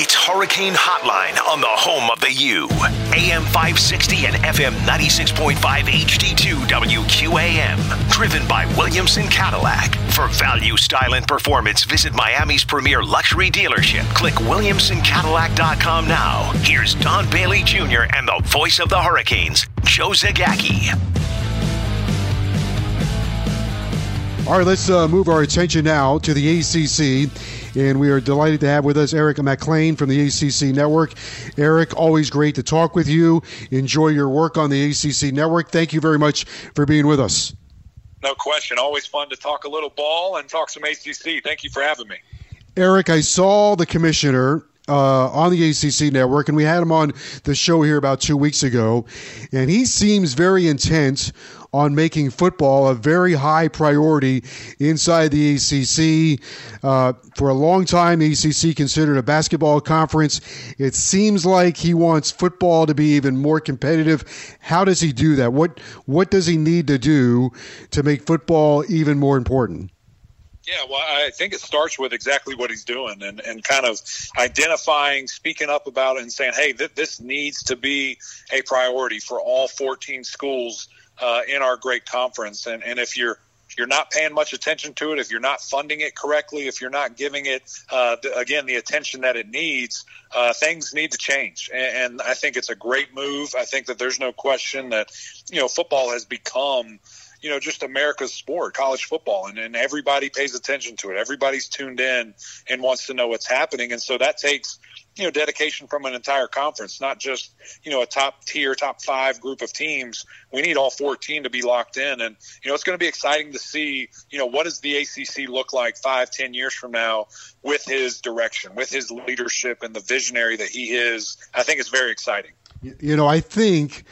It's Hurricane Hotline on the home of the U. AM 560 and FM 96.5 HD2 WQAM. Driven by Williamson Cadillac. For value, style, and performance, visit Miami's premier luxury dealership. Click WilliamsonCadillac.com now. Here's Don Bailey Jr. and the voice of the Hurricanes, Joe Zagacki. All right, let's uh, move our attention now to the ACC. And we are delighted to have with us Eric Mac Lain from the ACC Network. Eric, always great to talk with you. Enjoy your work on the ACC Network. Thank you very much for being with us. No question. Always fun to talk a little ball and talk some ACC. Thank you for having me. Eric, I saw the commissioner uh, on the ACC network, and we had him on the show here about two weeks ago, and he seems very intent on making football a very high priority inside the ACC. Uh, for a long time, ACC considered a basketball conference. It seems like he wants football to be even more competitive. How does he do that? What what does he need to do to make football even more important? Yeah, well, I think it starts with exactly what he's doing and, and kind of identifying, speaking up about it, and saying, hey, th- this needs to be a priority for all 14 schools uh, in our great conference. And, and if you're you're not paying much attention to it, if you're not funding it correctly, if you're not giving it, uh, the, again, the attention that it needs, uh, things need to change. And, and, I think it's a great move. I think that there's no question that, you know, football has become, you know, just America's sport, college football, and, and everybody pays attention to it. Everybody's tuned in and wants to know what's happening. And so that takes, you know dedication from an entire conference, not just you know a top tier, top five group of teams. We need all 14 to be locked in, and you know it's going to be exciting to see you know what does the ACC look like five, ten years from now with his direction, with his leadership, and the visionary that he is. I think it's very exciting. You know, I think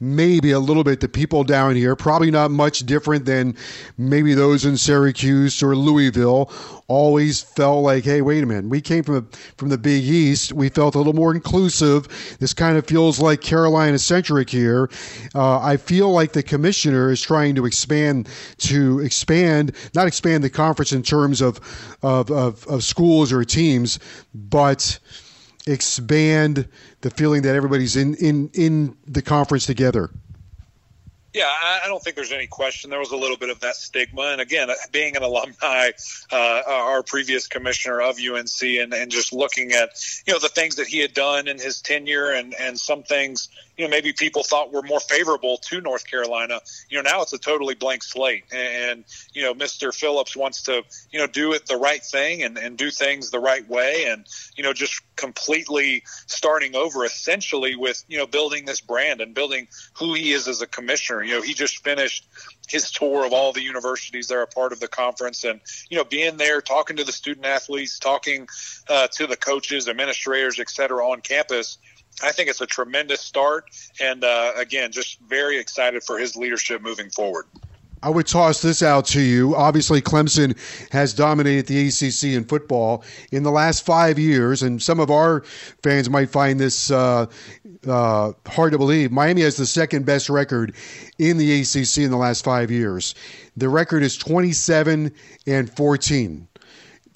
maybe a little bit to people down here. Probably not much different than maybe those in Syracuse or Louisville. Always felt like, hey, wait a minute, we came from the, from the Big East. We felt a little more inclusive. This kind of feels like Carolina centric here. Uh, I feel like the commissioner is trying to expand to expand, not expand the conference in terms of of, of, of schools or teams, but expand the feeling that everybody's in in in the conference together? Yeah, I, don't think there's any question. There was a little bit of that stigma, and again, being an alumni, uh, our previous commissioner of UNC, and, and just looking at you know the things that he had done in his tenure, and and some things you know maybe people thought were more favorable to North Carolina. You know now it's a totally blank slate, and, you know Mr. Phillips wants to you know do it the right thing and, and do things the right way, and you know just completely starting over essentially with you know building this brand and building who he is as a commissioner. You know he just finished his tour of all the universities that are a part of the conference and you know being there talking to the student athletes talking uh, to the coaches administrators et cetera on campus I think it's a tremendous start, and uh, again, just very excited for his leadership moving forward. I would toss this out to you. Obviously, Clemson has dominated the ACC in football in the last five years, and some of our fans might find this uh, uh, hard to believe. Miami has the second best record in the ACC in the last five years. The record is 27 and 14.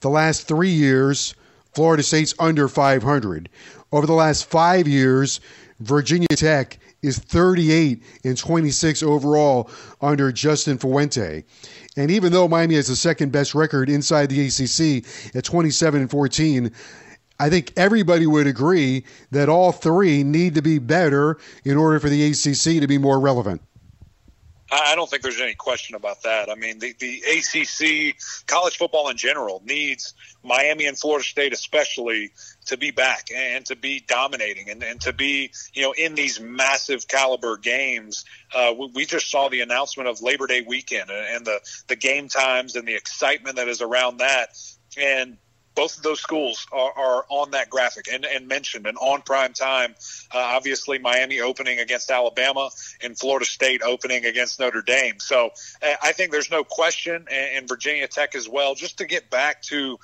The last three years, Florida State's under 500. Over the last five years, Virginia Tech is 38 and 26 overall under Justin Fuente. And even though Miami has the second best record inside the ACC at 27 and 14, I think everybody would agree that all three need to be better in order for the ACC to be more relevant. I don't think there's any question about that. I mean, the, the ACC, college football in general, needs Miami and Florida State, especially, to be back and to be dominating and, and to be, you know, in these massive caliber games. Uh, we, we, just saw the announcement of Labor Day weekend and, and the, the game times and the excitement that is around that. And both of those schools are, are, on that graphic and, and, mentioned and on prime time. Uh, obviously, Miami opening against Alabama and Florida State opening against Notre Dame. So I think there's no question, and Virginia Tech as well, just to get back to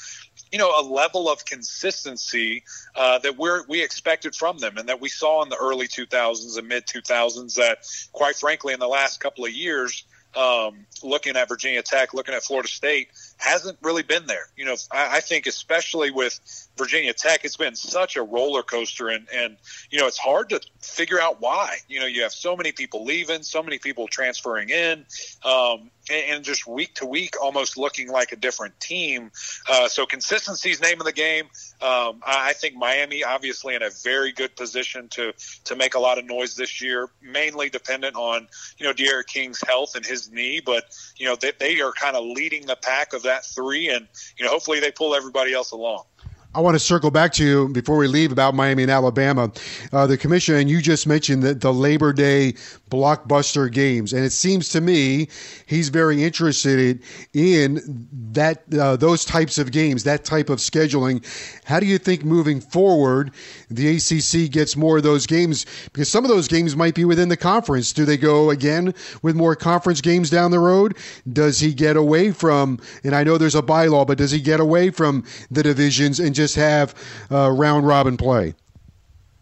you know a level of consistency uh, that we're, we expected from them and that we saw in the early 2000s and mid 2000s that quite frankly in the last couple of years um, looking at Virginia Tech, looking at Florida State, hasn't really been there. You know, I, I think especially with Virginia Tech, it's been such a roller coaster, and and you know it's hard to figure out why. You know, you have so many people leaving, so many people transferring in, um, and, just week to week, almost looking like a different team. Uh, so consistency is name of the game. Um, I, think Miami, obviously, in a very good position to to make a lot of noise this year, mainly dependent on you know D'Eriq King's health and his knee, but you know they, they are kind of leading the pack of that three, and you know hopefully they pull everybody else along. I want to circle back to you before we leave about Miami and Alabama. Uh, the commission, you just mentioned that the Labor Day blockbuster games, and it seems to me he's very interested in that uh, those types of games, that type of scheduling. How do you think moving forward the ACC gets more of those games? Because some of those games might be within the conference. Do they go again with more conference games down the road? Does he get away from? And I know there's a bylaw, but does he get away from the divisions and just have uh, round robin play.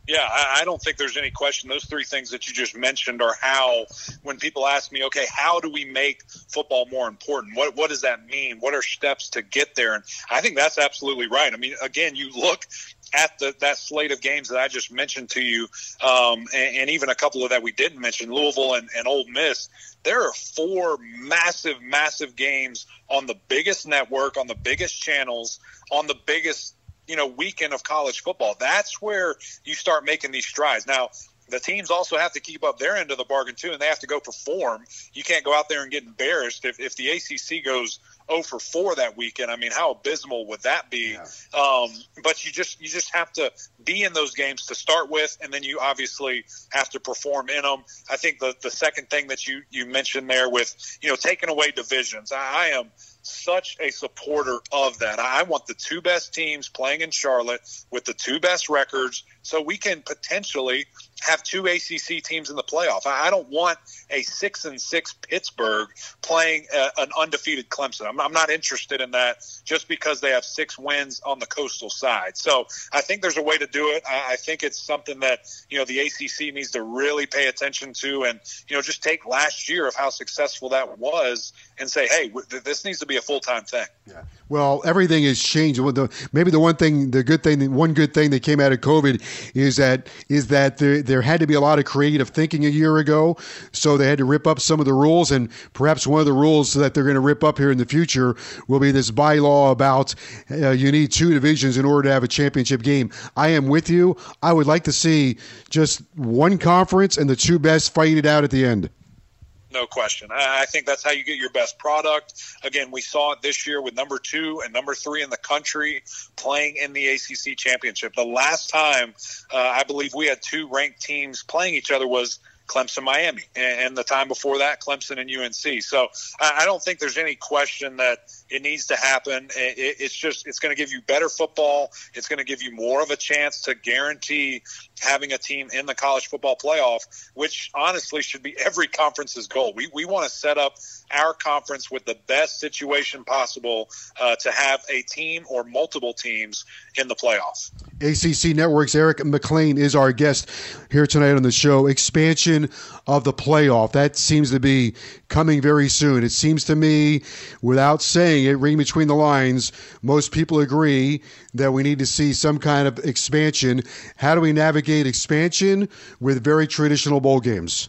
Yeah, I, don't think there's any question. Those three things that you just mentioned are how, when people ask me, okay, how do we make football more important? What what does that mean? What are steps to get there? And I think that's absolutely right. I mean, again, you look at the, that slate of games that I just mentioned to you, um, and, and, even a couple of that we didn't mention, Louisville and, and Ole Miss. There are four massive, massive games on the biggest network, on the biggest channels, on the biggest you know weekend of college football. That's where you start making these strides. Now, the teams also have to keep up their end of the bargain too, and they have to go perform. You can't go out there and get embarrassed if, if the ACC goes 0 for 4 that weekend. I mean, how abysmal would that be? Yeah. Um, but you just you just have to be in those games to start with, and then you obviously have to perform in them. I think the the second thing that you you mentioned there with you know taking away divisions, I, I am such a supporter of that. I want the two best teams playing in Charlotte with the two best records so we can potentially have two ACC teams in the playoff. I don't want a six and six Pittsburgh playing a, an undefeated Clemson. I'm, I'm, not interested in that just because they have six wins on the coastal side. So I think there's a way to do it. I, I think it's something that you know the ACC needs to really pay attention to, and you know just take last year of how successful that was and say, hey, this needs to be a full time thing. Yeah. Well, everything has changed. Maybe the one thing, the good thing, one good thing that came out of COVID is that is that there there had to be a lot of creative thinking a year ago, so they had to rip up some of the rules, and perhaps one of the rules that they're going to rip up here in the future will be this bylaw about uh, you need two divisions in order to have a championship game. I am with you. I would like to see just one conference and the two best fight it out at the end no question. I, think that's how you get your best product. Again, we saw it this year with number two and number three in the country playing in the ACC championship. The last time uh, I believe we had two ranked teams playing each other was Clemson, Miami, and, the time before that, Clemson and UNC. So I, don't think there's any question that it needs to happen. it's just it's going to give you better football. It's going to give you more of a chance to guarantee having a team in the college football playoff, which honestly should be every conference's goal. We we want to set up our conference with the best situation possible uh, to have a team or multiple teams in the playoffs. ACC Network's Eric Mac Lain is our guest here tonight on the show. Expansion of the playoff. That seems to be coming very soon. It seems to me, without saying it, reading between the lines, most people agree that we need to see some kind of expansion. How do we navigate expansion with very traditional bowl games?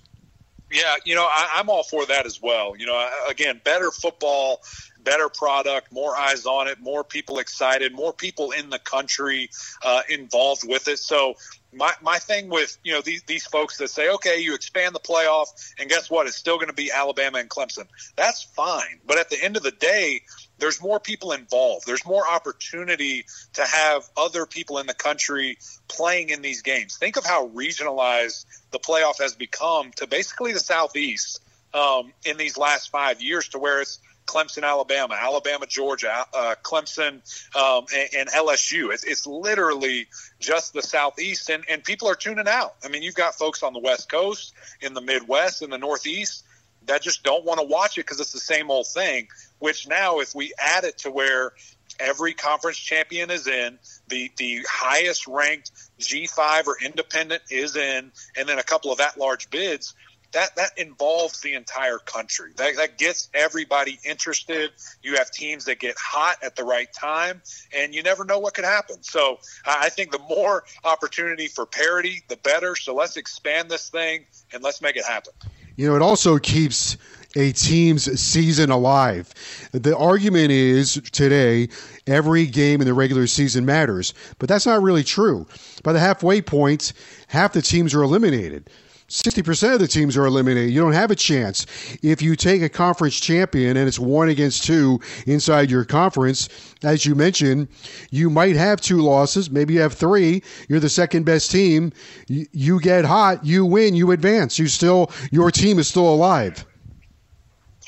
Yeah, you know, I, I'm all for that as well. You know, again, better football, better product, more eyes on it, more people excited, more people in the country uh, involved with it. So my, my thing with you know these, these folks that say okay you expand the playoff and guess what it's still going to be alabama and clemson that's fine but at the end of the day there's more people involved there's more opportunity to have other people in the country playing in these games think of how regionalized the playoff has become to basically the southeast um, in these last five years to where it's Clemson, Alabama, Alabama, Georgia, uh, Clemson, um, and, and, LSU. It's, it's, literally just the Southeast, and, and people are tuning out. I mean, you've got folks on the West Coast, in the Midwest, in the Northeast that just don't want to watch it because it's the same old thing. Which now, if we add it to where every conference champion is in, the the highest ranked G5 or independent is in, and then a couple of at large bids that that involves the entire country. That, that gets everybody interested. You have teams that get hot at the right time, and you never know what could happen. So I think the more opportunity for parity, the better. So let's expand this thing and let's make it happen. You know, it also keeps a team's season alive. The argument is today every game in the regular season matters, but that's not really true. By the halfway point, half the teams are eliminated. 60% of the teams are eliminated. You don't have a chance. If you take a conference champion and it's one against two inside your conference, as you mentioned, you might have two losses. Maybe you have three. You're the second best team. You, get hot, you win, you advance. You still, your team is still alive.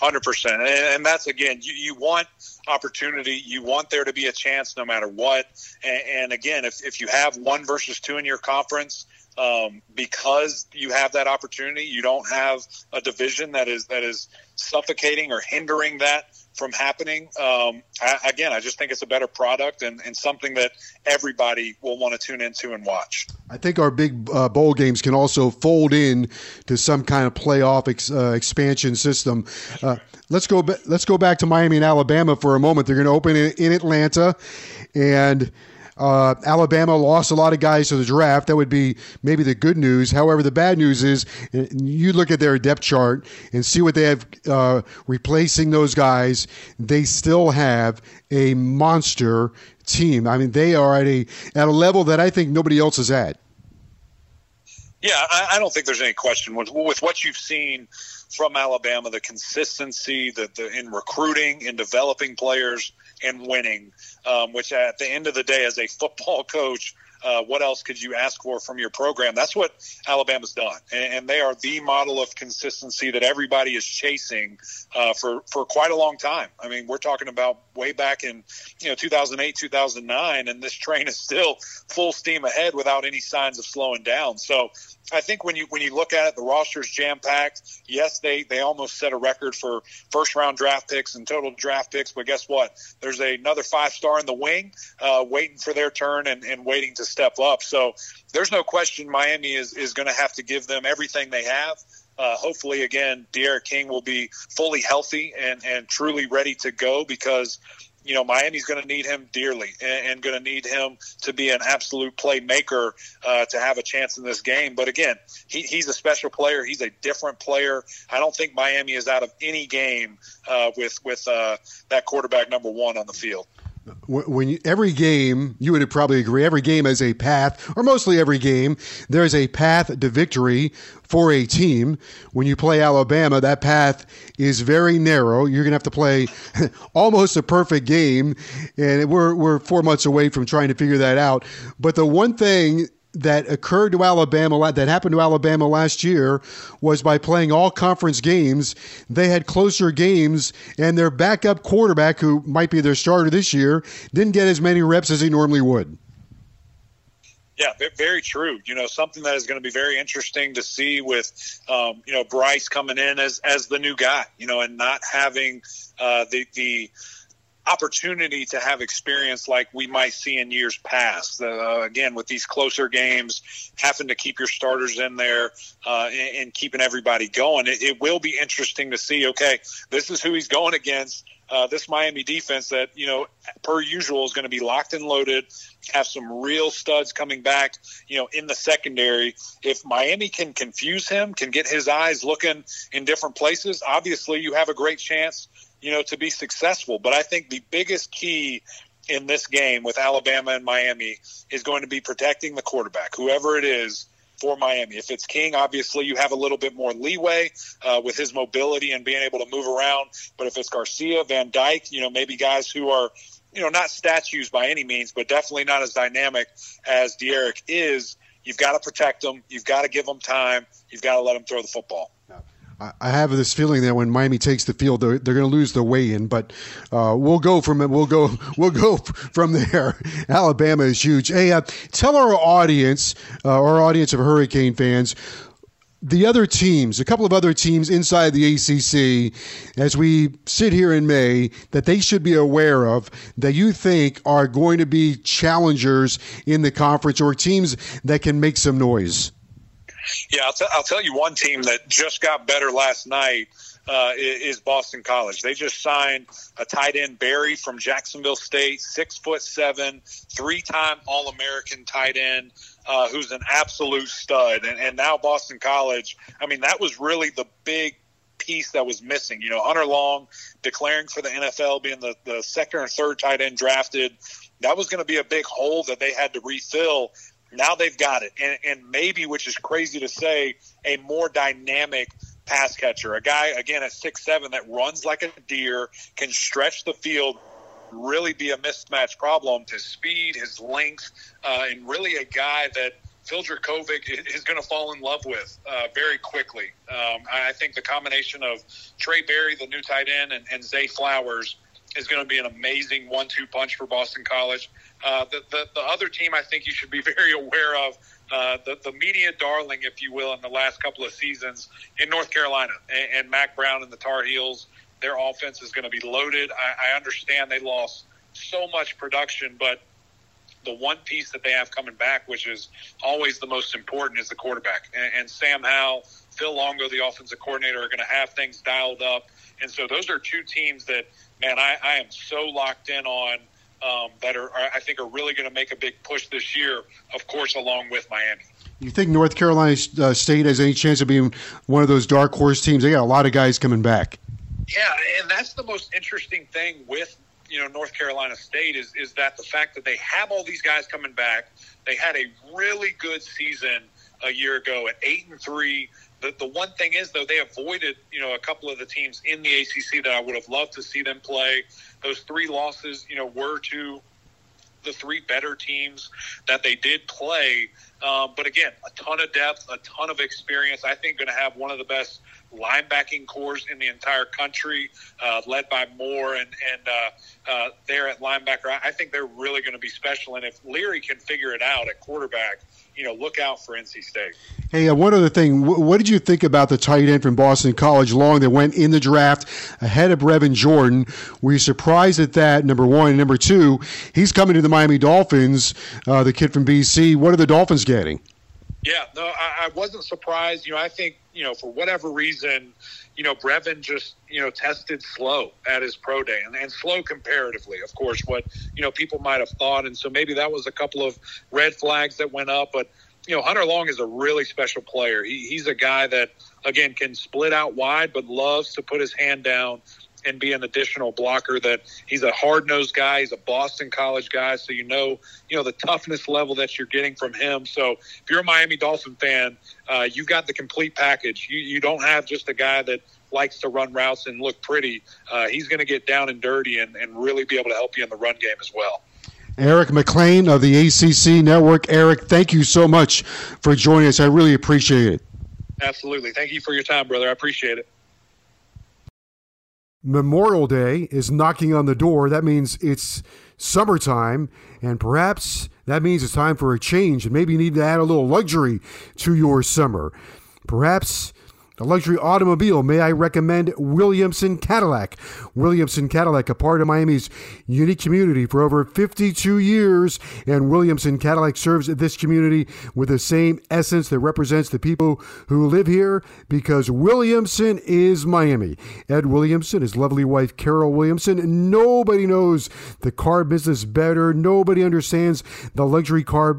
100%. And that's, again, you, you want opportunity. You want there to be a chance no matter what. And, and again, if, if you have one versus two in your conference, um, because you have that opportunity. You don't have a division that is that is suffocating or hindering that from happening. Um, I, again, I just think it's a better product and, and something that everybody will want to tune into and watch. I think our big uh, bowl games can also fold in to some kind of playoff ex, uh, expansion system. Uh, let's go. Let's go back to Miami and Alabama for a moment. They're going to open in, in Atlanta, and uh, Alabama lost a lot of guys to the draft. That would be maybe the good news. However, the bad news is you look at their depth chart and see what they have uh, replacing those guys. They still have a monster team. I mean, they are at a at a level that I think nobody else is at. Yeah, I, I don't think there's any question with, with what you've seen from Alabama, the consistency, the in recruiting, in developing players, and winning. Um, which at the end of the day, as a football coach, uh, what else could you ask for from your program? That's what Alabama's done, and, and they are the model of consistency that everybody is chasing uh, for for quite a long time. I mean, we're talking about way back in you know 2008, 2009, and this train is still full steam ahead without any signs of slowing down. So I think when you when you look at it, the roster's jam packed. Yes, they they almost set a record for first round draft picks and total draft picks, but guess what? There's another five star in the wing, uh, waiting for their turn and, and waiting to step up. So there's no question Miami is is going to have to give them everything they have. Uh, hopefully, again, D'Eriq King will be fully healthy and, and truly ready to go because you know, Miami's going to need him dearly and, and going to need him to be an absolute playmaker uh, to have a chance in this game. But again, he, he's a special player. He's a different player. I don't think Miami is out of any game uh, with with uh, that quarterback number one on the field when you, every game, you would probably agree, every game has a path, or mostly every game, there's a path to victory for a team. When you play Alabama, that path is very narrow. You're going to have to play almost a perfect game, and we're, we're four months away from trying to figure that out. But the one thing that occurred to Alabama that happened to Alabama last year was by playing all conference games they had closer games and their backup quarterback who might be their starter this year didn't get as many reps as he normally would yeah, very true. You know, something that is going to be very interesting to see with, um, you know, Bryce coming in as as the new guy. You know, and not having uh, the the opportunity to have experience like we might see in years past. Uh, again, with these closer games, having to keep your starters in there uh, and, and, keeping everybody going, it, it, will be interesting to see. Okay, this is who he's going against. uh, this Miami defense that, you know, per usual is going to be locked and loaded, have some real studs coming back, you know, in the secondary. If Miami can confuse him, can get his eyes looking in different places, obviously you have a great chance, you know, to be successful. But I think the biggest key in this game with Alabama and Miami is going to be protecting the quarterback, whoever it is for Miami. If it's King, obviously you have a little bit more leeway uh, with his mobility and being able to move around. But if it's Garcia, Van Dyke, you know, maybe guys who are, you know, not statues by any means, but definitely not as dynamic as D'Eriq is, you've got to protect them. You've got to give them time. You've got to let them throw the football. I have this feeling that when Miami takes the field, they're, they're going to lose the weigh-in. But uh, we'll go from. We'll go. We'll go from there. Alabama is huge. Hey, uh, tell our audience, uh, our audience of Hurricane fans, the other teams, a couple of other teams inside the ACC, as we sit here in May, that they should be aware of that you think are going to be challengers in the conference or teams that can make some noise. Yeah, I'll, t- I'll tell you one team that just got better last night uh, is Boston College. They just signed a tight end Barry from Jacksonville State, six foot seven, three time All American tight end. Uh, who's an absolute stud, and, and now Boston College. I mean, that was really the big piece that was missing. You know, Hunter Long declaring for the NFL, being the, the second or third tight end drafted. That was going to be a big hole that they had to refill. Now they've got it, and, and maybe, which is crazy to say, a more dynamic pass catcher, a guy again at six seven that runs like a deer, can stretch the field, really be a mismatch problem. His speed, his length, uh, and really a guy that Phil Jurkovec is going to fall in love with uh, very quickly. Um, I think the combination of Trae Barry, the new tight end, and, and Zay Flowers is going to be an amazing one-two punch for Boston College. Uh, the, the, the other team I think you should be very aware of, uh, the, the media darling, if you will, in the last couple of seasons in North Carolina, and, and Mack Brown and the Tar Heels. Their offense is going to be loaded. I, I understand they lost so much production, but the one piece that they have coming back, which is always the most important, is the quarterback. And, and Sam Howell, Phil Longo, the offensive coordinator, are going to have things dialed up. And so those are two teams that, man, I, I am so locked in on um, that are, are, I think, are really going to make a big push this year. Of course, along with Miami. You think North Carolina uh, State has any chance of being one of those dark horse teams? They got a lot of guys coming back. Yeah, and that's the most interesting thing with you know North Carolina State is is that the fact that they have all these guys coming back. They had a really good season a year ago at eight and three. The, the one thing is though they avoided you know a couple of the teams in the ACC that I would have loved to see them play. Those three losses you know were to the three better teams that they did play. Um, but again, a ton of depth, a ton of experience. I think going to have one of the best linebacking cores in the entire country, uh, led by Moore and and uh, uh, there at linebacker. I think they're really going to be special. And if Leary can figure it out at quarterback, you know, look out for NC State. Hey, uh, one other thing. what did you think about the tight end from Boston College, Long, that went in the draft ahead of Brevin Jordan? Were you surprised at that, number one? Number two, he's coming to the Miami Dolphins, uh, the kid from BC. What are the Dolphins getting? Yeah, no, I, I wasn't surprised. You know, I think, you know, for whatever reason, you know, Brevin just, you know, tested slow at his pro day and, and slow comparatively, of course, what, you know, people might have thought. And so maybe that was a couple of red flags that went up. But, you know, Hunter Long is a really special player. He, he's a guy that, again, can split out wide, but loves to put his hand down and be an additional blocker. That he's a hard nosed guy. He's a Boston College guy, so you know you know the toughness level that you're getting from him. So if you're a Miami Dolphin fan, uh, you got the complete package. You you don't have just a guy that likes to run routes and look pretty. Uh, he's going to get down and dirty and, and really be able to help you in the run game as well. Eric Mac Lain of the ACC Network. Eric, thank you so much for joining us. I really appreciate it. Absolutely. Thank you for your time, brother. I appreciate it. Memorial Day is knocking on the door. That means it's summertime, and perhaps that means it's time for a change, and maybe you need to add a little luxury to your summer. Perhaps The luxury automobile, may I recommend Williamson Cadillac. Williamson Cadillac, a part of Miami's unique community for over 52 years, and Williamson Cadillac serves this community with the same essence that represents the people who live here because Williamson is Miami. Ed Williamson, his lovely wife Carol Williamson, nobody knows the car business better. Nobody understands the luxury car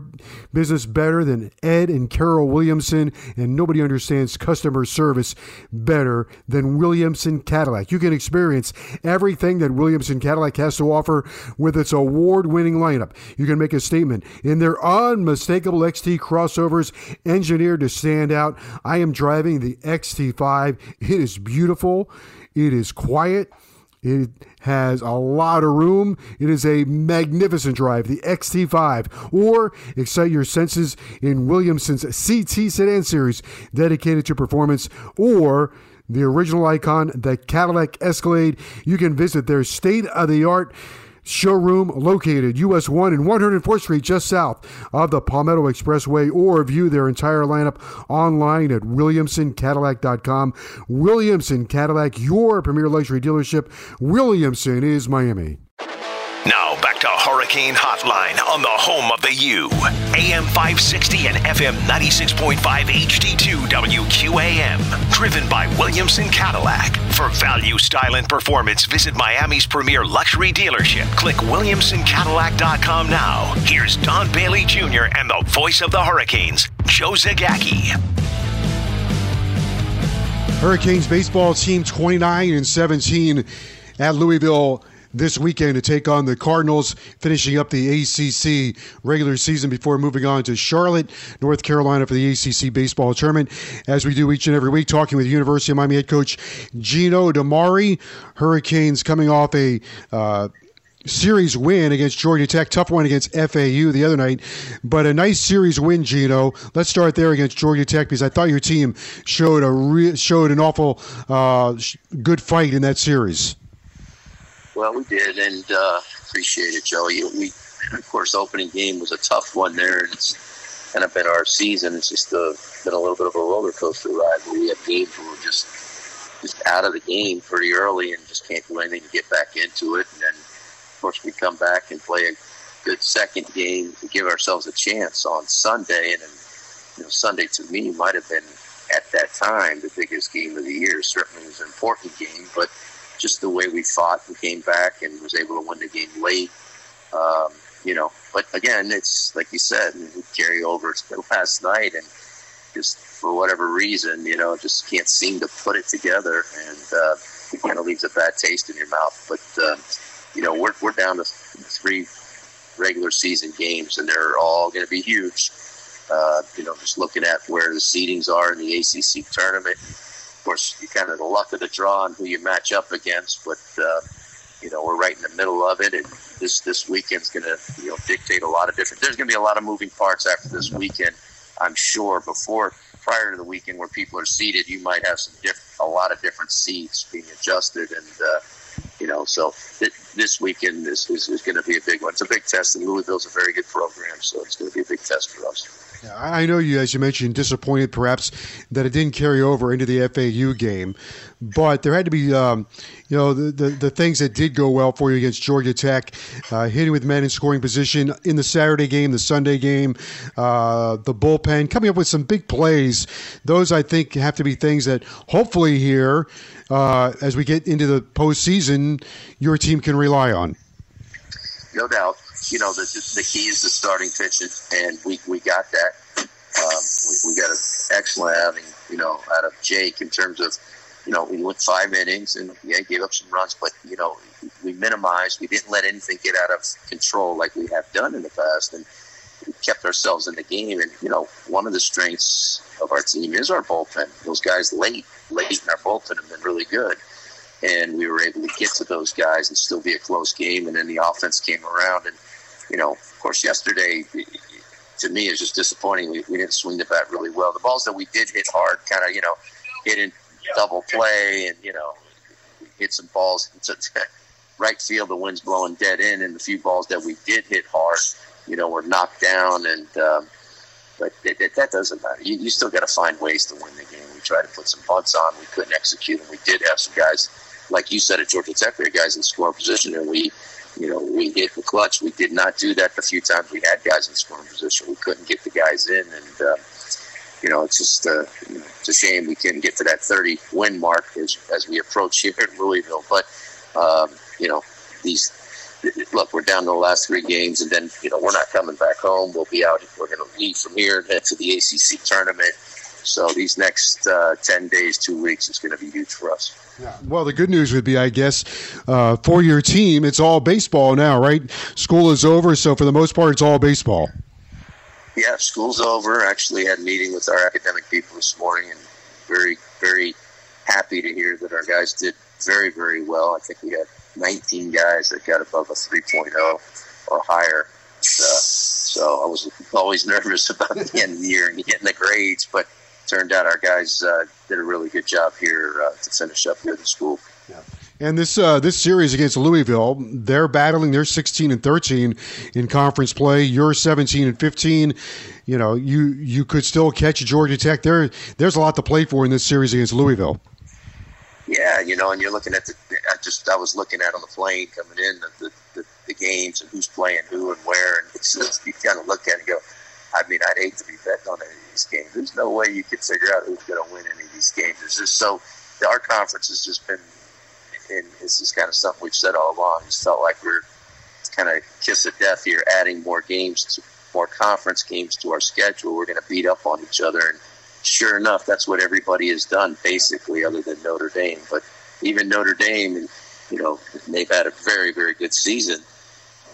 business better than Ed and Carol Williamson, and nobody understands customer service service better than Williamson Cadillac. You can experience everything that Williamson Cadillac has to offer with its award winning lineup. You can make a statement in their unmistakable XT crossovers engineered to stand out. I am driving the XT5. It is beautiful, it is quiet. It has a lot of room. It is a magnificent drive, the XT5. Or excite your senses in Williamson's CT sedan series dedicated to performance. Or the original icon, the Cadillac Escalade. You can visit their state of the art showroom located US 1 and 104th Street, just south of the Palmetto Expressway, or view their entire lineup online at WilliamsonCadillac.com. Williamson Cadillac, your premier luxury dealership. Williamson is Miami. To Hurricane Hotline on the home of the U. AM 560 and FM 96.5 HD2 WQAM. Driven by Williamson Cadillac. For value, style, and performance, visit Miami's premier luxury dealership. Click WilliamsonCadillac.com now. Here's Don Bailey Jr. and the voice of the Hurricanes, Joe Zagacki. Hurricanes baseball team 29 and 17 at Louisville this weekend to take on the Cardinals, finishing up the ACC regular season before moving on to Charlotte, North Carolina for the ACC baseball tournament. As we do each and every week, talking with University of Miami head coach Gino DiMare. Hurricanes coming off a uh, series win against Georgia Tech. Tough one against FAU the other night, but a nice series win, Gino. Let's start there against Georgia Tech because I thought your team showed a re- showed an awful uh, good fight in that series. Well, we did, and uh, appreciate it, Joey. We, of course, opening game was a tough one there, and it's kind of been our season. It's just uh, been a little bit of a roller coaster ride. Where we have games where we're just just out of the game pretty early and just can't do anything to get back into it, and then of course we come back and play a good second game to give ourselves a chance on Sunday, and then, you know, Sunday to me might have been at that time the biggest game of the year. Certainly, was an important game, but just the way we fought and came back and was able to win the game late. Um, you know, but again, it's like you said, carry over to last night and just for whatever reason, you know, just can't seem to put it together and uh, it kind of leaves a bad taste in your mouth. But, uh, you know, we're, we're down to three regular season games and they're all going to be huge. Uh, you know, just looking at where the seedings are in the ACC tournament course, you kind of the luck of the draw and who you match up against. But uh, you know, we're right in the middle of it, and this this weekend's going to you know dictate a lot of different. There's going to be a lot of moving parts after this weekend. I'm sure before prior to the weekend where people are seated, you might have some diff- a lot of different seats being adjusted, and uh, you know, so th- this weekend is, is, is going to be a big one. It's a big test, and Louisville's a very good program, so it's going to be a big test for us. I know you, as you mentioned, disappointed perhaps that it didn't carry over into the FAU game, but there had to be, um, you know, the, the, the things that did go well for you against Georgia Tech, uh, hitting with men in scoring position in the Saturday game, the Sunday game, uh, the bullpen, coming up with some big plays. Those I think have to be things that hopefully here, uh, as we get into the postseason, your team can rely on. No doubt you know, the, the key is the starting pitching, and we, we got that. Um, we, we got an excellent outing, you know, out of Jake in terms of, you know, we went five innings and yeah, gave up some runs, but you know, we minimized. We didn't let anything get out of control like we have done in the past, and we kept ourselves in the game. And you know, one of the strengths of our team is our bullpen. Those guys late, late in our bullpen have been really good and we were able to get to those guys and still be a close game. And then the offense came around, and you know, of course, yesterday to me is just disappointing. We, we didn't swing the bat really well. The balls that we did hit hard, kind of, you know, hit in double play, and you know, hit some balls to right field. The wind's blowing dead in, and the few balls that we did hit hard, you know, were knocked down, and um, but it, that doesn't matter. You, you still got to find ways to win the game. We tried to put some bunts on. We couldn't execute, and we did have some guys, like you said at Georgia Tech, had guys in scoring position, and we, you know, we hit the clutch. We did not do that the few times we had guys in scoring position. We couldn't get the guys in, and uh, you know, it's just uh, it's a shame we couldn't get to that 30 win mark as, as we approach here in Louisville. But um, you know, these look, we're down to the last three games, and then you know we're not coming back home. We'll be out. We're going to leave from here and head to the ACC tournament. So these next uh, ten days, two weeks is going to be huge for us. Yeah. Well, the good news would be, I guess, uh, for your team, it's all baseball now, right? School is over, so for the most part, it's all baseball. Yeah, school's over. Actually, had a meeting with our academic people this morning, and very, very happy to hear that our guys did very, very well. I think we had 19 guys that got above a 3.0 or higher. Uh, so I was always nervous about the end of the year and getting the grades, but turned out our guys uh, did a really good job here uh, to finish up here at the school. Yeah. And this uh, this series against Louisville, they're battling. They're 16 and 13 in conference play. You're 17 and 15. You know, you you could still catch Georgia Tech. There, there's a lot to play for in this series against Louisville. Yeah, you know, and you're looking at the. I just I was looking at on the plane coming in the the, the games and who's playing who and where, and it's just you kind of look at it and go. I mean, I'd hate to be betting on any of these games. There's no way you could figure out who's going to win any of these games. It's just so our conference has just been, and this is kind of something we've said all along. It's felt like we're kind of kiss of death here, adding more games to more conference games to our schedule. We're going to beat up on each other and sure enough, that's what everybody has done basically, other than Notre Dame. But even Notre Dame, you know, they've had a very, very good season.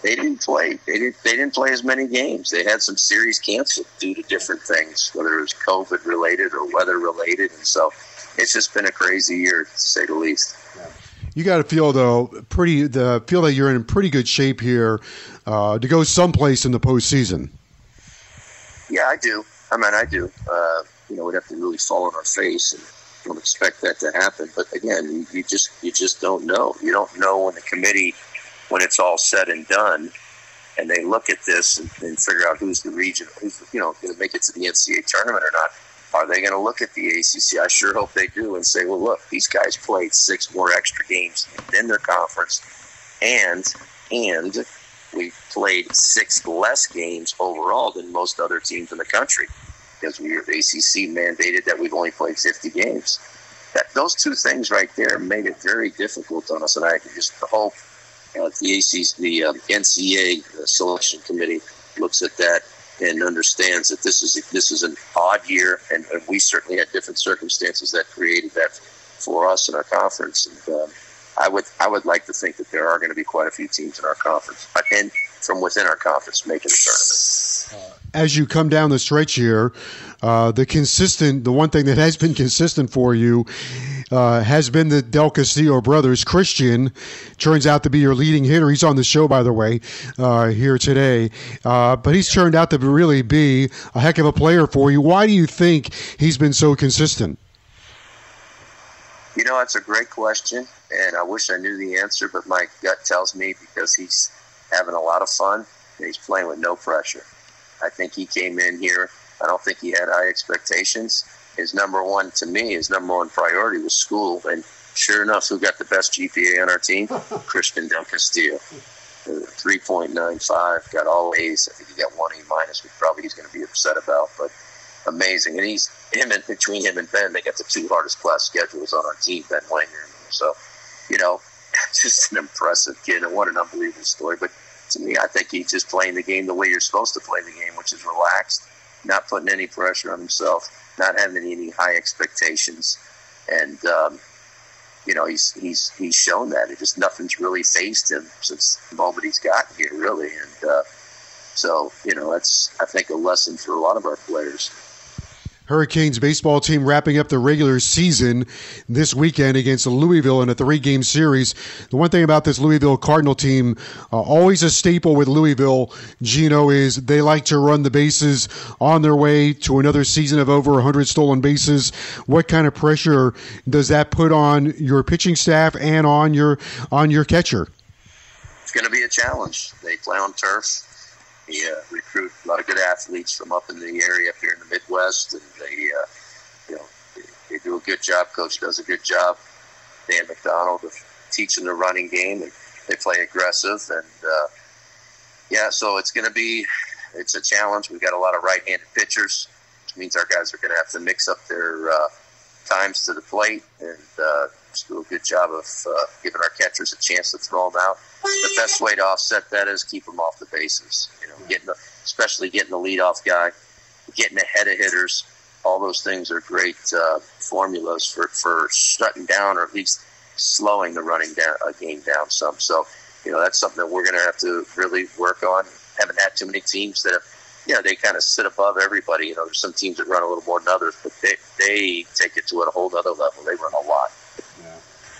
They didn't play. They didn't. They didn't play as many games. They had some series canceled due to different things, whether COVID related or weather related, and so it's just been a crazy year to say the least. You got to feel though pretty the feel that you're in pretty good shape here uh, to go someplace in the postseason. Yeah, I do. I mean, I do. Uh, you know, we'd have to really fall on our face and don't expect that to happen. But again, you, you just you just don't know. You don't know when the committee, when it's all said and done, and they look at this and, and figure out who's the region, who's you know going to make it to the NCAA tournament or not. Are they going to look at the ACC? I sure hope they do and say, well, look, these guys played six more extra games in their conference, and and we played six less games overall than most other teams in the country because we the ACC mandated that we've only played 50 games. That those two things right there made it very difficult on us, and I just hope the ACC, the um, NCAA selection committee looks at that and understands that this is this is an odd year, and, and we certainly had different circumstances that created that for us in our conference. And um, I would I would like to think that there are going to be quite a few teams in our conference and from within our conference making the tournament. As you come down the stretch here, uh, the consistent, the one thing that has been consistent for you uh, has been the Del Castillo brothers. Christian turns out to be your leading hitter. He's on the show, by the way, uh, here today. Uh, but he's turned out to really be a heck of a player for you. Why do you think he's been so consistent? You know, that's a great question, and I wish I knew the answer, but my gut tells me because he's having a lot of fun and he's playing with no pressure. I think he came in here. I don't think he had high expectations. His number one, to me, his number one priority was school. And sure enough, who got the best GPA on our team? Christian Del Castillo. Uh, 3.95, got all A's. I think he got one A minus, which probably he's going to be upset about. But amazing. And he's him and between him and Ben, they got the two hardest class schedules on our team, Ben Wanger. So, you know, just an impressive kid and what an unbelievable story. But to me, I think he's just playing the game the way you're supposed to play the game, which is relaxed, not putting any pressure on himself, not having any high expectations, and um, you know he's he's he's shown that. It just nothing's really fazed him since the moment he's gotten here, really, and uh, so you know that's I think a lesson for a lot of our players. Hurricanes baseball team wrapping up the regular season this weekend against Louisville in a three game series. The one thing about this Louisville Cardinal team, uh, always a staple with Louisville, Gino, is they like to run the bases on their way to another season of over 100 stolen bases. What kind of pressure does that put on your pitching staff and on your on your catcher? It's going to be a challenge. They play on turf. We uh, recruit a lot of good athletes athletes from up in the area up here in the Midwest, and they, uh, you know, they, they do a good job. Coach does a good job. Dan McDonnell of teaching the running game, and they play aggressive, and uh, yeah, so it's going to be it's a challenge. We've got a lot of right-handed pitchers, which means our guys are going to have to mix up their uh, times to the plate and uh, do a good job of uh, giving our catchers a chance to throw them out. The best way to offset that is keep them off the bases. You know, getting the, especially getting the leadoff guy, getting ahead of hitters. All those things are great uh, formulas for for shutting down or at least slowing the running down, uh, game down some. So, you know, that's something that we're going to have to really work on. Haven't had too many teams that have you know, they kind of sit above everybody. You know, there's some teams that run a little more than others, but they, they take it to a whole other level. They run a lot.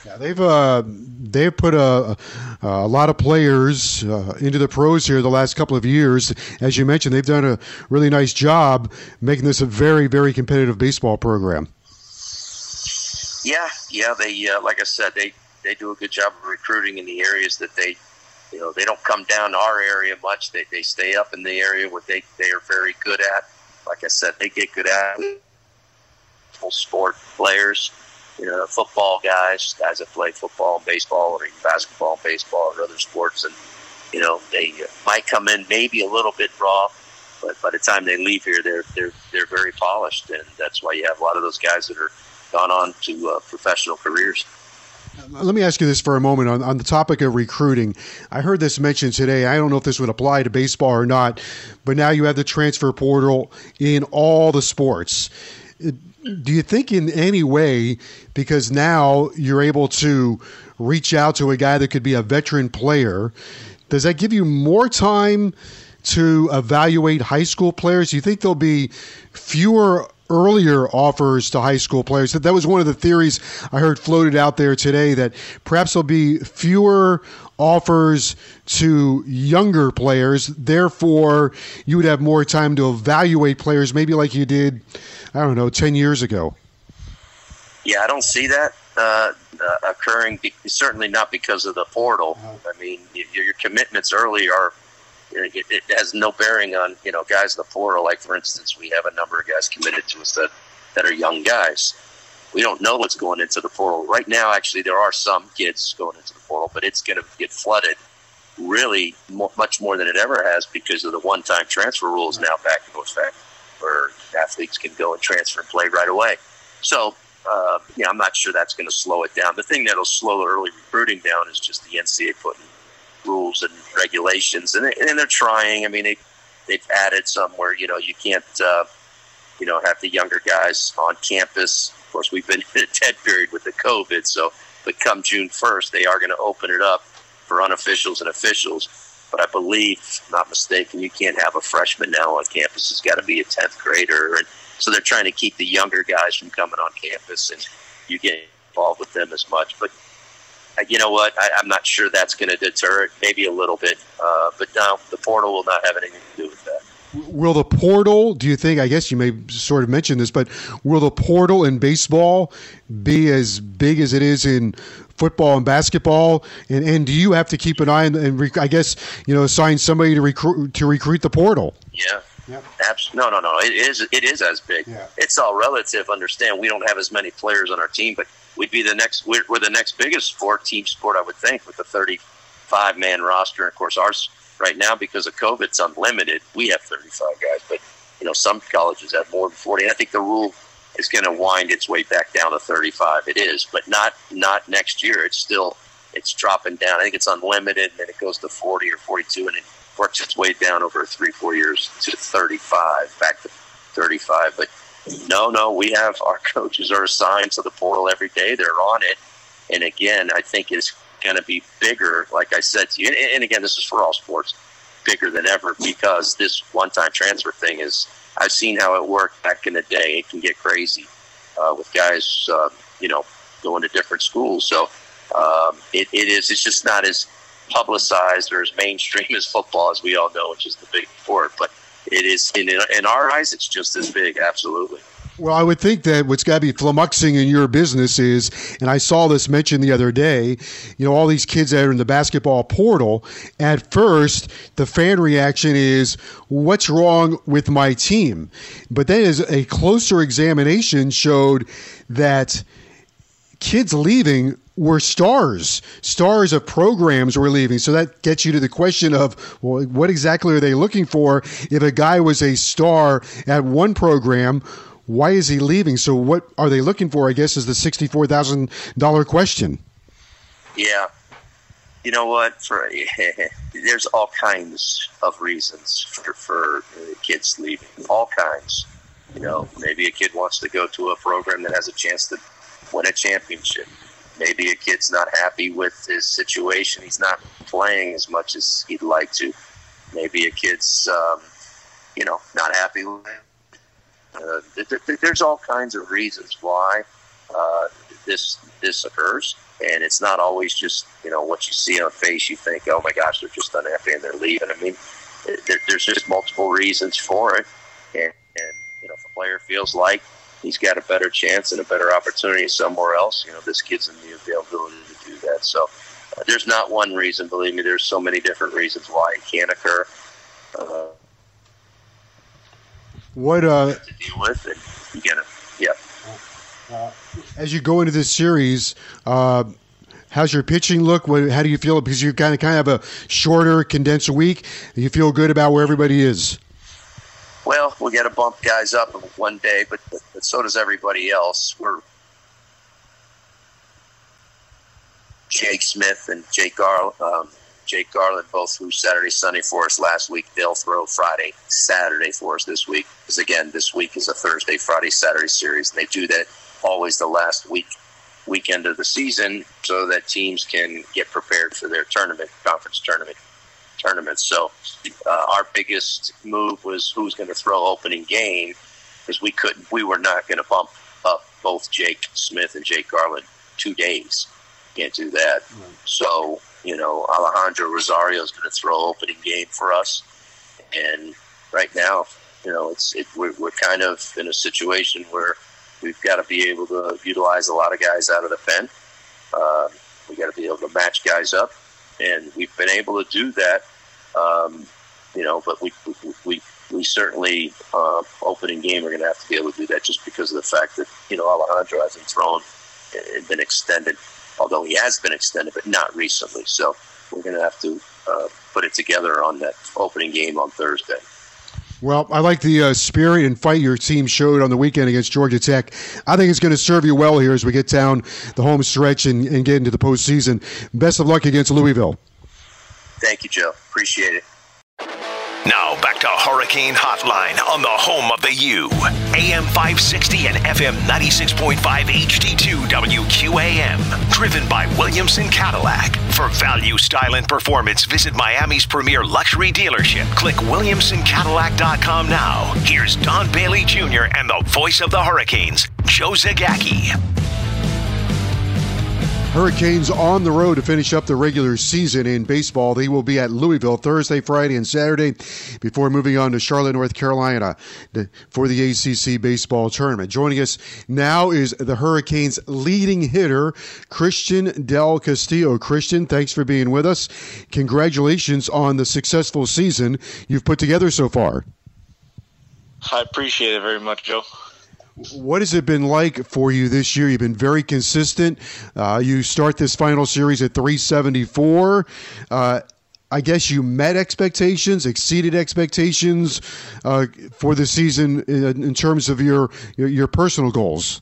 Yeah, they've uh, they've put a, a lot of players uh, into the pros here the last couple of years. As you mentioned, they've done a really nice job making this a very very competitive baseball program. Yeah, yeah, they uh, like I said, they they do a good job of recruiting in the areas that they you know, they don't come down to our area much. They, they stay up in the area where they, they are very good at. Like I said, they get good at sport players, you know, football guys, guys that play football baseball or even basketball baseball or other sports. And, you know, they might come in maybe a little bit raw, but by the time they leave here, they're, they're, they're very polished. And that's why you have a lot of those guys that are gone on to uh, professional careers. Let me ask you this for a moment on, on the topic of recruiting. I heard this mentioned today. I don't know if this would apply to baseball or not, but now you have the transfer portal in all the sports. Do you think in any way, because now you're able to reach out to a guy that could be a veteran player, does that give you more time to evaluate high school players? Do you think there'll be fewer earlier offers to high school players. That was one of the theories I heard floated out there today that perhaps there'll be fewer offers to younger players. Therefore, you would have more time to evaluate players, maybe like you did, I don't know, 10 years ago. Yeah, I don't see that uh, uh, occurring. Certainly not because of the portal. I mean, your commitments early are it, it, has no bearing on you know guys in the portal. Like for instance, we have a number of guys committed to us that that are young guys. We don't know what's going into the portal right now. Actually, there are some kids going into the portal, but it's going to get flooded really mo- much more than it ever has because of the one-time transfer rules now back in effect, where athletes can go and transfer and play right away. So, uh, yeah, I'm not sure that's going to slow it down. The thing that'll slow the early recruiting down is just the NCAA putting rules and regulations, and, and they're trying. I mean, they they've added some where you know you can't uh, you know have the younger guys on campus. Of course, we've been in a dead period with the COVID, so but come June first, they are going to open it up for unofficials and officials. But I believe, not mistaken, you can't have a freshman now on campus. It's got to be a tenth grader, and so they're trying to keep the younger guys from coming on campus, and you get involved with them as much. But you know what? I, am not sure that's going to deter it. Maybe a little bit, uh, but no, the portal will not have anything to do with that. Will the portal? Do you think? I guess you may sort of mention this, but will the portal in baseball be as big as it is in football and basketball? And, and do you have to keep an eye on and rec- I guess you know assign somebody to recruit to recruit the portal? Yeah. Yep. Absolutely. No, no, no. It is. It is as big. Yeah. It's all relative. Understand? We don't have as many players on our team, but we'd be the next. We're, we're the next biggest sport, team sport, I would think, with the 35 man roster. And of course, ours right now because of COVID, it's unlimited. We have 35 guys, but you know some colleges have more than 40. And I think the rule is going to wind its way back down to 35. It is, but not not next year. It's still it's dropping down. I think it's unlimited, and then it goes to 40 or 42, and it works its way down over three four years to 35, back to 35. But no, no, we have our coaches are assigned to the portal every day. They're on it, and again, I think it's going to be bigger. Like I said to you, and, and again, this is for all sports, bigger than ever because this one-time transfer thing is. I've seen how it worked back in the day. It can get crazy uh, with guys, uh, you know, going to different schools. So um, it, it is. It's just not as publicized or as mainstream as football, as we all know, which is the big sport. But it is in in our eyes, it's just as big. Absolutely. Well, I would think that what's got to be flummoxing in your business is, and I saw this mentioned the other day, you know, all these kids that are in the basketball portal. At first, the fan reaction is, what's wrong with my team? But then as a closer examination showed that kids leaving were stars. Stars of programs were leaving. So that gets you to the question of, well, what exactly are they looking for? If a guy was a star at one program, why is he leaving? So what are they looking for? I guess is the sixty-four thousand dollar question. Yeah, you know what? For there's all kinds of reasons for for kids leaving. All kinds. You know, maybe a kid wants to go to a program that has a chance to win a championship. Maybe a kid's not happy with his situation. He's not playing as much as he'd like to. Maybe a kid's, um, you know, not happy with uh, th- th- there's all kinds of reasons why uh, this this occurs, and it's not always just you know what you see on a face. You think, oh my gosh, they're just unhappy and they're leaving. I mean, there, there's just multiple reasons for it, and, and you know, if a player feels like he's got a better chance and a better opportunity somewhere else, you know, this gives him the availability to do that. So. Uh, there's not one reason, believe me. There's so many different reasons why it can occur. Uh, what uh, to deal with, and you get it. Yeah. Uh, as you go into this series, uh, how's your pitching look? What, how do you feel? Because you kind of kind of have a shorter, condensed week. Do you feel good about where everybody is? Well, we got to bump guys up one day, but, but so does everybody else. We're Jake Smith and Jake Gar, um, Jake Garland both threw Saturday, Sunday for us last week. They'll throw Friday, Saturday for us this week. Because again, this week is a Thursday, Friday, Saturday series, and they do that always the last week weekend of the season so that teams can get prepared for their tournament, conference tournament tournaments. So uh, our biggest move was who's going to throw opening game because we couldn't, we were not going to bump up both Jake Smith and Jake Garland two days. Can't do that. Right. So you know, Alejandro Rosario is going to throw opening game for us. And right now, you know, it's it, we're, we're kind of in a situation where we've got to be able to utilize a lot of guys out of the pen. Uh, we got to be able to match guys up, and we've been able to do that. Um, you know, but we we we, we certainly uh, opening game are going to have to be able to do that just because of the fact that you know Alejandro hasn't thrown and been extended although he has been extended, but not recently. So we're going to have to uh, put it together on that opening game on Thursday. Well, I like the uh, spirit and fight your team showed on the weekend against Georgia Tech. I think it's going to serve you well here as we get down the home stretch and, and get into the postseason. Best of luck against Louisville. Thank you, Joe. Appreciate it. Now back to Hurricane Hotline on the home of the U. AM 560 and FM 96.5 HD2 WQAM. Driven by Williamson Cadillac. For value, style, and performance, visit Miami's premier luxury dealership. Click WilliamsonCadillac.com now. Here's Don Bailey Jr. and the voice of the Hurricanes, Joe Zagacki. Hurricanes on the road to finish up the regular season in baseball. They will be at Louisville Thursday, Friday, and Saturday before moving on to Charlotte, North Carolina for the ACC baseball tournament. Joining us now is the Hurricanes leading hitter, Christian Del Castillo. Christian, thanks for being with us. Congratulations on the successful season you've put together so far. I appreciate it very much, Joe. What has it been like for you this year? You've been very consistent. Uh, you start this final series at 374. Uh, I guess you met expectations, exceeded expectations uh, for the season in, in terms of your, your, your personal goals.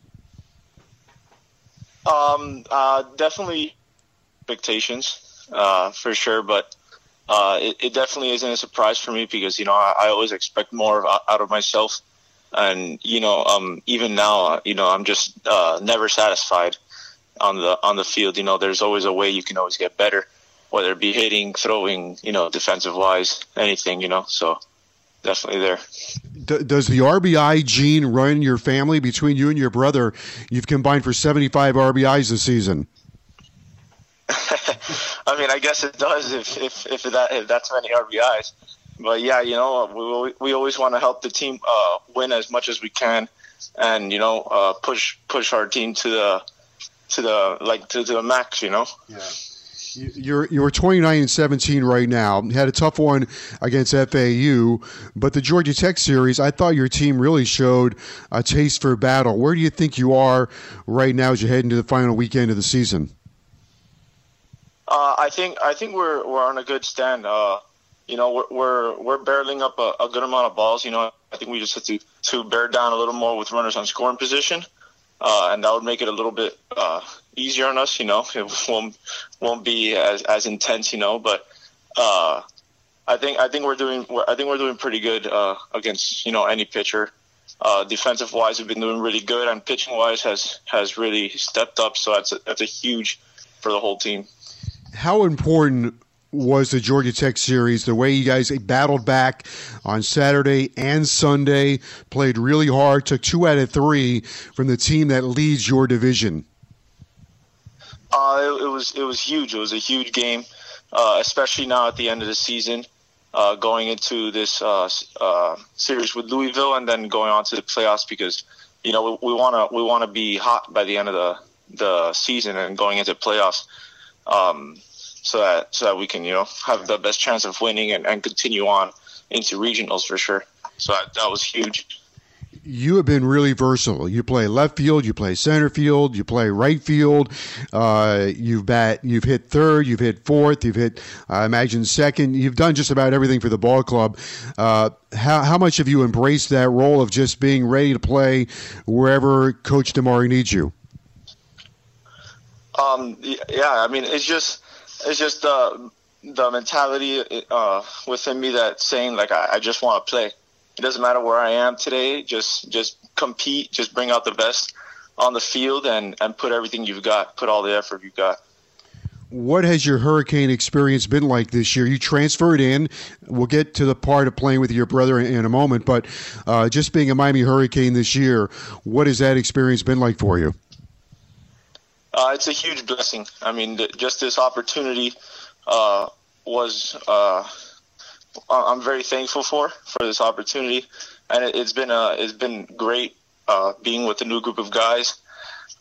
Um, uh, definitely expectations uh, for sure, but uh, it, it, definitely isn't a surprise for me because you know I, I always expect more out of myself and you know, um, even now, you know, I'm just uh, never satisfied on the on the field. You know, there's always a way you can always get better, whether it be hitting, throwing, you know, defensive wise, anything. You know, so definitely there. D- does the RBI gene run your family between you and your brother? You've combined for 75 RBIs this season. I mean, I guess it does if if if that if that's many RBIs but yeah, you know, we we always want to help the team uh, win as much as we can. and you know uh, push push our team to the to the like to, to the max. You know. Yeah. You're you're 29 and 17 right now. You had a tough one against FAU, but the Georgia Tech series, I thought your team really showed a taste for battle. Where do you think you are right now as you head into the final weekend of the season? Uh, I think I think we're we're on a good stand. Uh, you know, we're we're, we're barreling up a, a, good amount of balls. You know, I think we just have to to bear down a little more with runners on scoring position, uh, and that would make it a little bit uh, easier on us. You know, it won't won't be as as intense. You know, but uh, I think I think we're doing I think we're doing pretty good uh, against you know any pitcher. defensive wise, we've been doing really good, and pitching wise has has really stepped up. So that's a, that's a huge for the whole team how important was the Georgia Tech series, the way you guys battled back on Saturday and Sunday, played really hard, took two out of three from the team that leads your division. Uh, it, it was it was huge. It was a huge game, uh, especially now at the end of the season, uh, going into this uh, uh, series with Louisville, and then going on to the playoffs because you know we want to we want to be hot by the end of the the season and going into playoffs um, so that so that we can you know have the best chance of winning and, and continue on into regionals for sure. So that, that was huge. You have been really versatile. You play left field, you play center field, you play right field. Uh, you've bat, you've hit third, you've hit fourth, you've hit, I imagine, second. You've done just about everything for the ball club. Uh, how, how much have you embraced that role of just being ready to play wherever Coach DiMare needs you? Um, yeah, I mean, it's just it's just uh, the mentality uh, within me that saying like I, I just want to play. It doesn't matter where I am today. Just just compete. Just bring out the best on the field and and put everything you've got. Put all the effort you've got. What has your hurricane experience been like this year? You transferred in. We'll get to the part of playing with your brother in, in a moment, but uh, just being a Miami Hurricane this year, what has that experience been like for you? Uh, it's a huge blessing. I mean, th- just this opportunity uh, was uh, I'm very thankful for for this opportunity, and it, has been it's great uh, being with a new group of guys,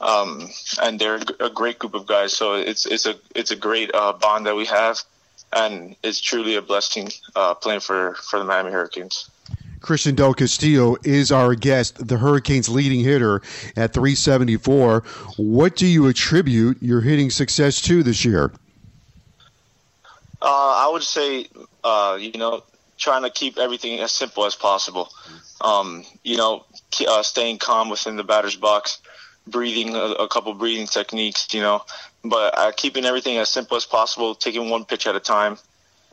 um, and they're a great group of guys. So it's it's a it's a great uh, bond that we have, and it's truly a blessing playing for for the Miami Hurricanes. Christian Del Castillo is our guest, the Hurricanes' leading hitter at 374. What do you attribute your hitting success to this year? Uh, I would say, uh, you know, trying to keep everything as simple as possible. Um, you know, uh, staying calm within the batter's box, breathing a, a couple breathing techniques, you know, but uh, keeping everything as simple as possible, taking one pitch at a time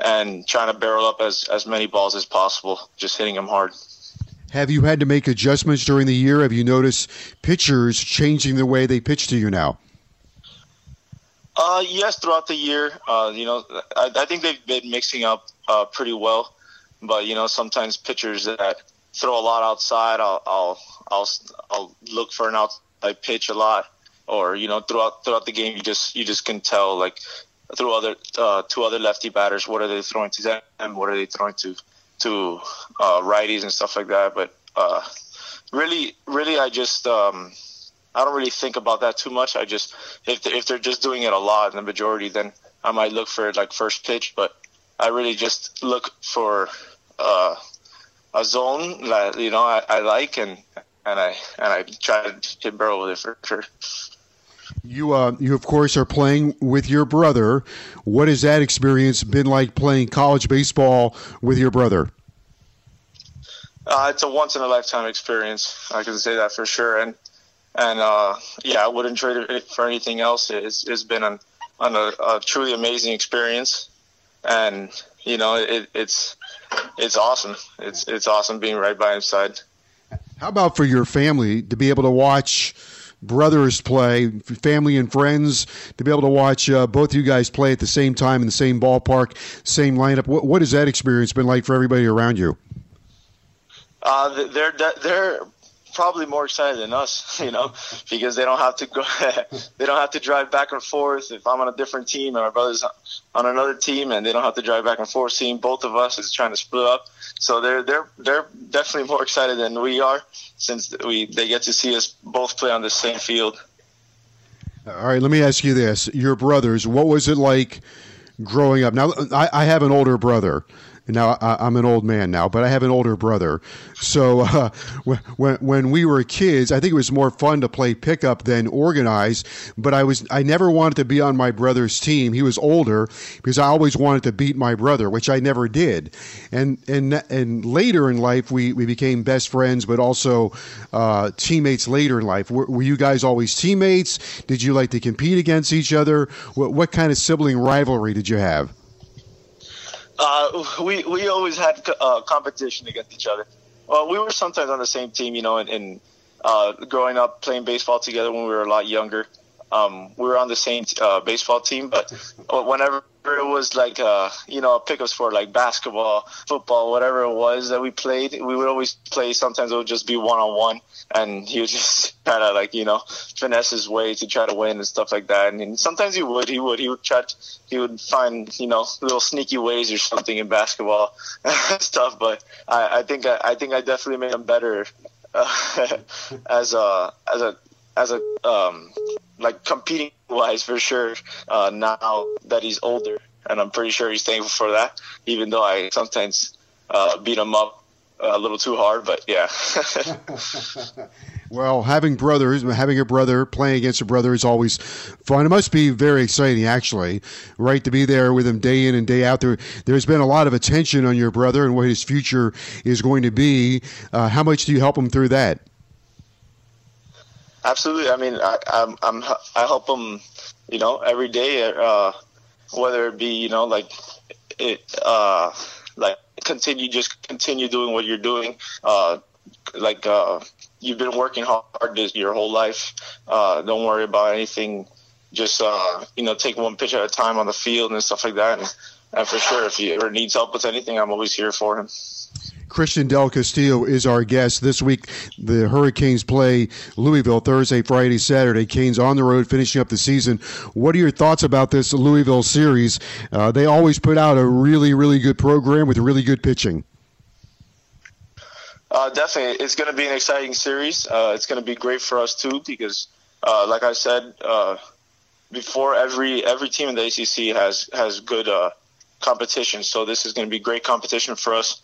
and trying to barrel up as, as many balls as possible, just hitting them hard. Have you had to make adjustments during the year? Have you noticed pitchers changing the way they pitch to you now? Uh, yes, throughout the year, uh, you know, I, I, think they've been mixing up uh, pretty well. But you know, sometimes pitchers that throw a lot outside, I'll I'll I'll, I'll look for an outside pitch a lot. Or you know, throughout throughout the game, you just you just can tell like through other uh, two other lefty batters. What are they throwing to them? What are they throwing to to uh, righties and stuff like that? But uh, really, really, I just um, I don't really think about that too much. I just if if they're just doing it a lot in the majority, then I might look for like first pitch. But I really just look for uh, a zone that you know I, I like and and I and I try to hit barrel with it for sure. You, uh, you of course are playing with your brother. What has that experience been like playing college baseball with your brother? Uh, it's a once in a lifetime experience. I can say that for sure. And and uh, yeah, I wouldn't trade it for anything else. It's, it's been an, an a, a, truly amazing experience, and you know it, it's it's awesome. It's it's awesome being right by his side. How about for your family to be able to watch? Brothers play, family and friends, to be able to watch uh, both you guys play at the same time in the same ballpark, same lineup. What, what has that experience been like for everybody around you? Uh, they're they're probably more excited than us, you know, because they don't have to go, they don't have to drive back and forth. If I'm on a different team and my brother's on another team, and they don't have to drive back and forth, seeing both of us is trying to split up. So they're they're they're definitely more excited than we are, since we they get to see us both play on the same field. All right, let me ask you this: Your brothers, what was it like growing up? Now, I, I have an older brother. Now I, am an old man now, but I have an older brother. So uh, when when we were kids, I think it was more fun to play pickup than organize. But I was I never wanted to be on my brother's team. He was older because I always wanted to beat my brother, which I never did. And and and later in life, we we became best friends, but also uh, teammates. Later in life, were, were, you guys always teammates? Did you like to compete against each other? What what kind of sibling rivalry did you have? Uh, we we always had uh, competition against each other. Well, we were sometimes on the same team, you know, and, and uh, growing up playing baseball together when we were a lot younger. Um, we were on the same uh, baseball team, but whenever it was like uh, you know pickups for like basketball, football, whatever it was that we played, we would always play. Sometimes it would just be one on one, and he would just kind of like you know finesse his way to try to win and stuff like that. And, sometimes he would, he would, he would try, to, he would find you know little sneaky ways or something in basketball stuff. But I, I think I, I think I definitely made him better uh, as a as a as a um, like competing wise for sure. Uh, now that he's older, and I'm pretty sure he's thankful for that. Even though I sometimes uh, beat him up a little too hard, but yeah. well, having brothers, having a brother playing against a brother is always fun. It must be very exciting, actually, right? To be there with him day in and day out. There, there's been a lot of attention on your brother and what his future is going to be. Uh, how much do you help him through that? Absolutely. I mean, I, I'm, I'm I help them, you know, every day. Uh, whether it be, you know, like it, uh, like continue, just continue doing what you're doing. Uh, like uh, you've been working hard this, your whole life. Uh, don't worry about anything. Just uh, you know, take one pitch at a time on the field and stuff like that. And, and for sure, if he ever needs help with anything, I'm always here for him. Christian Del Castillo is our guest this week. The Hurricanes play Louisville Thursday, Friday, Saturday. Canes on the road, finishing up the season. What are your thoughts about this Louisville series? Uh, they always put out a really, really good program with really good pitching. Uh, definitely, it's going to be an exciting series. Uh, it's going to be great for us too because, uh, like I said uh, before, every every team in the ACC has has good uh, competition. So this is going to be great competition for us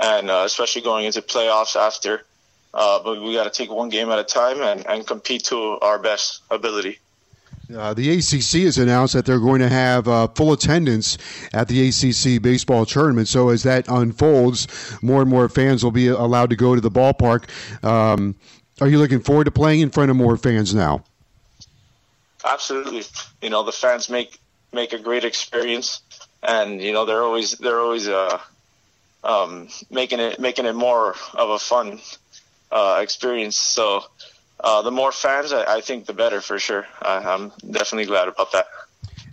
and uh, especially going into playoffs after. Uh, but we got to take one game at a time and, and compete to our best ability. Uh, the ACC has announced that they're going to have uh, full attendance at the ACC baseball tournament. So as that unfolds, more and more fans will be allowed to go to the ballpark. Um, are you looking forward to playing in front of more fans now? Absolutely. You know, the fans make make a great experience, and you know they're always they're always uh, um, making it making it more of a fun uh, experience. So uh, the more fans, I, I, think, the better for sure. I, am definitely glad about that.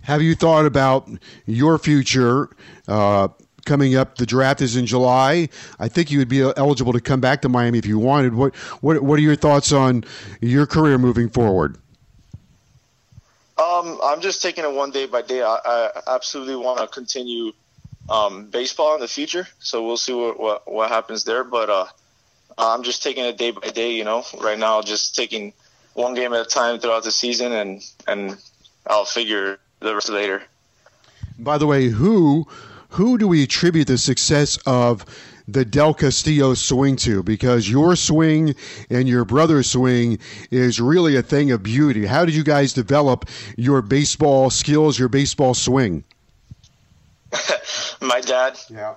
Have you thought about your future? Uh, coming up, the draft is in July. I think you would be eligible to come back to Miami if you wanted. What what what are your thoughts on your career moving forward? Um, I'm just taking it one day by day. I, I absolutely want to continue um, baseball in the future. So we'll see what what, what happens there. But uh, I'm just taking it day by day. You know, right now just taking one game at a time throughout the season, and and I'll figure the rest later. By the way, who who do we attribute the success of the Del Castillo swing to? Because your swing and your brother's swing is really a thing of beauty. How did you guys develop your baseball skills, your baseball swing? my dad. Yeah.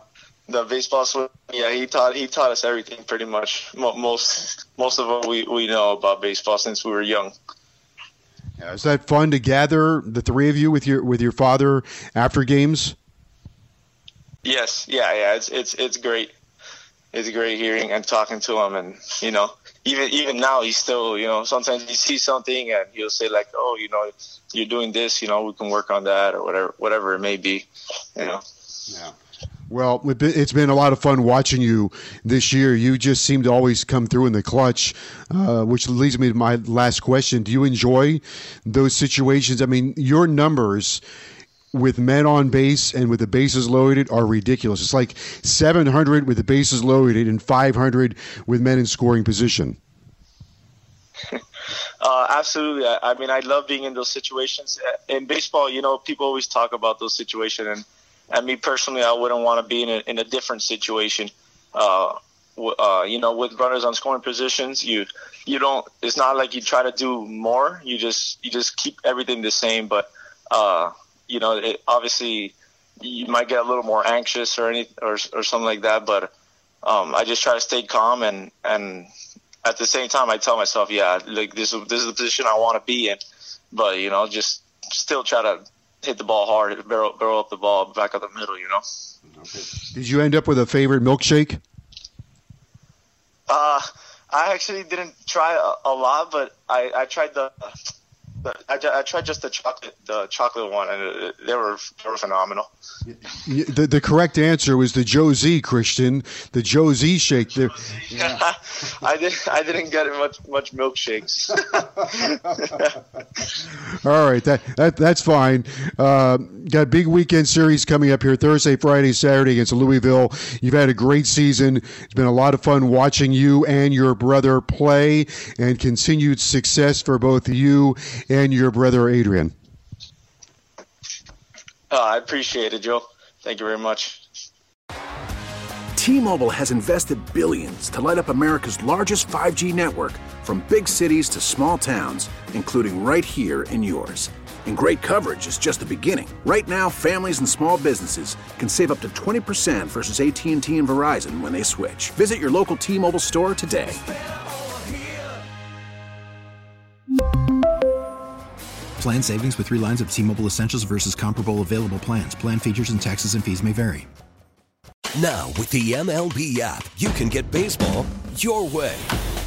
The baseball swing. Yeah, he taught he taught us everything pretty much. Most most of what we, we know about baseball since we were young. Yeah, is that fun to gather the three of you with your with your father after games? Yes, yeah, yeah. It's it's it's great. It's great hearing and talking to him, and you know, even even now he's still you know sometimes he sees something and he'll say like, oh, you know, you're doing this, you know, we can work on that or whatever whatever it may be, you know. Yeah. Well, it's been a lot of fun watching you this year. You just seem to always come through in the clutch, uh, which leads me to my last question. Do you enjoy those situations? I mean, your numbers with men on base and with the bases loaded are ridiculous. It's like 700 with the bases loaded and 500 with men in scoring position. Uh, absolutely. I, I, mean, I love being in those situations. In baseball, you know, people always talk about those situations, and and me personally, I wouldn't want to be in a, in a different situation. Uh, uh, you know, with runners on scoring positions, you you don't. It's not like you try to do more. You just you just keep everything the same. But uh, you know, it, obviously, you might get a little more anxious or any or or something like that. But um, I just try to stay calm and and at the same time, I tell myself, yeah, like this this is the position I want to be in. But you know, just still try to hit the ball hard, barrel, barrel up the ball back up the middle, you know. Okay. Did you end up with a favorite milkshake? Uh, I actually didn't try a, a lot, but I, I tried the I, I, tried just the chocolate, the chocolate one, and they were they were phenomenal. The, the correct answer was the Joe Z Christian, the Joe Z shake. Yeah. I did I didn't get much much milkshakes. All right, that, that that's fine. Uh, got a big weekend series coming up here Thursday, Friday, Saturday against Louisville. You've had a great season. It's been a lot of fun watching you and your brother play, and continued success for both you and your brother Adrian. Oh, I appreciate it, Joe. Thank you very much. T-Mobile has invested billions to light up America's largest 5G network from big cities to small towns, including right here in yours. And great coverage is just the beginning. Right now, families and small businesses can save up to 20% versus AT&T and Verizon when they switch. Visit your local T-Mobile store today. Plan savings with three lines of T Mobile Essentials versus comparable available plans. Plan features and taxes and fees may vary. Now, with the MLB app, you can get baseball your way.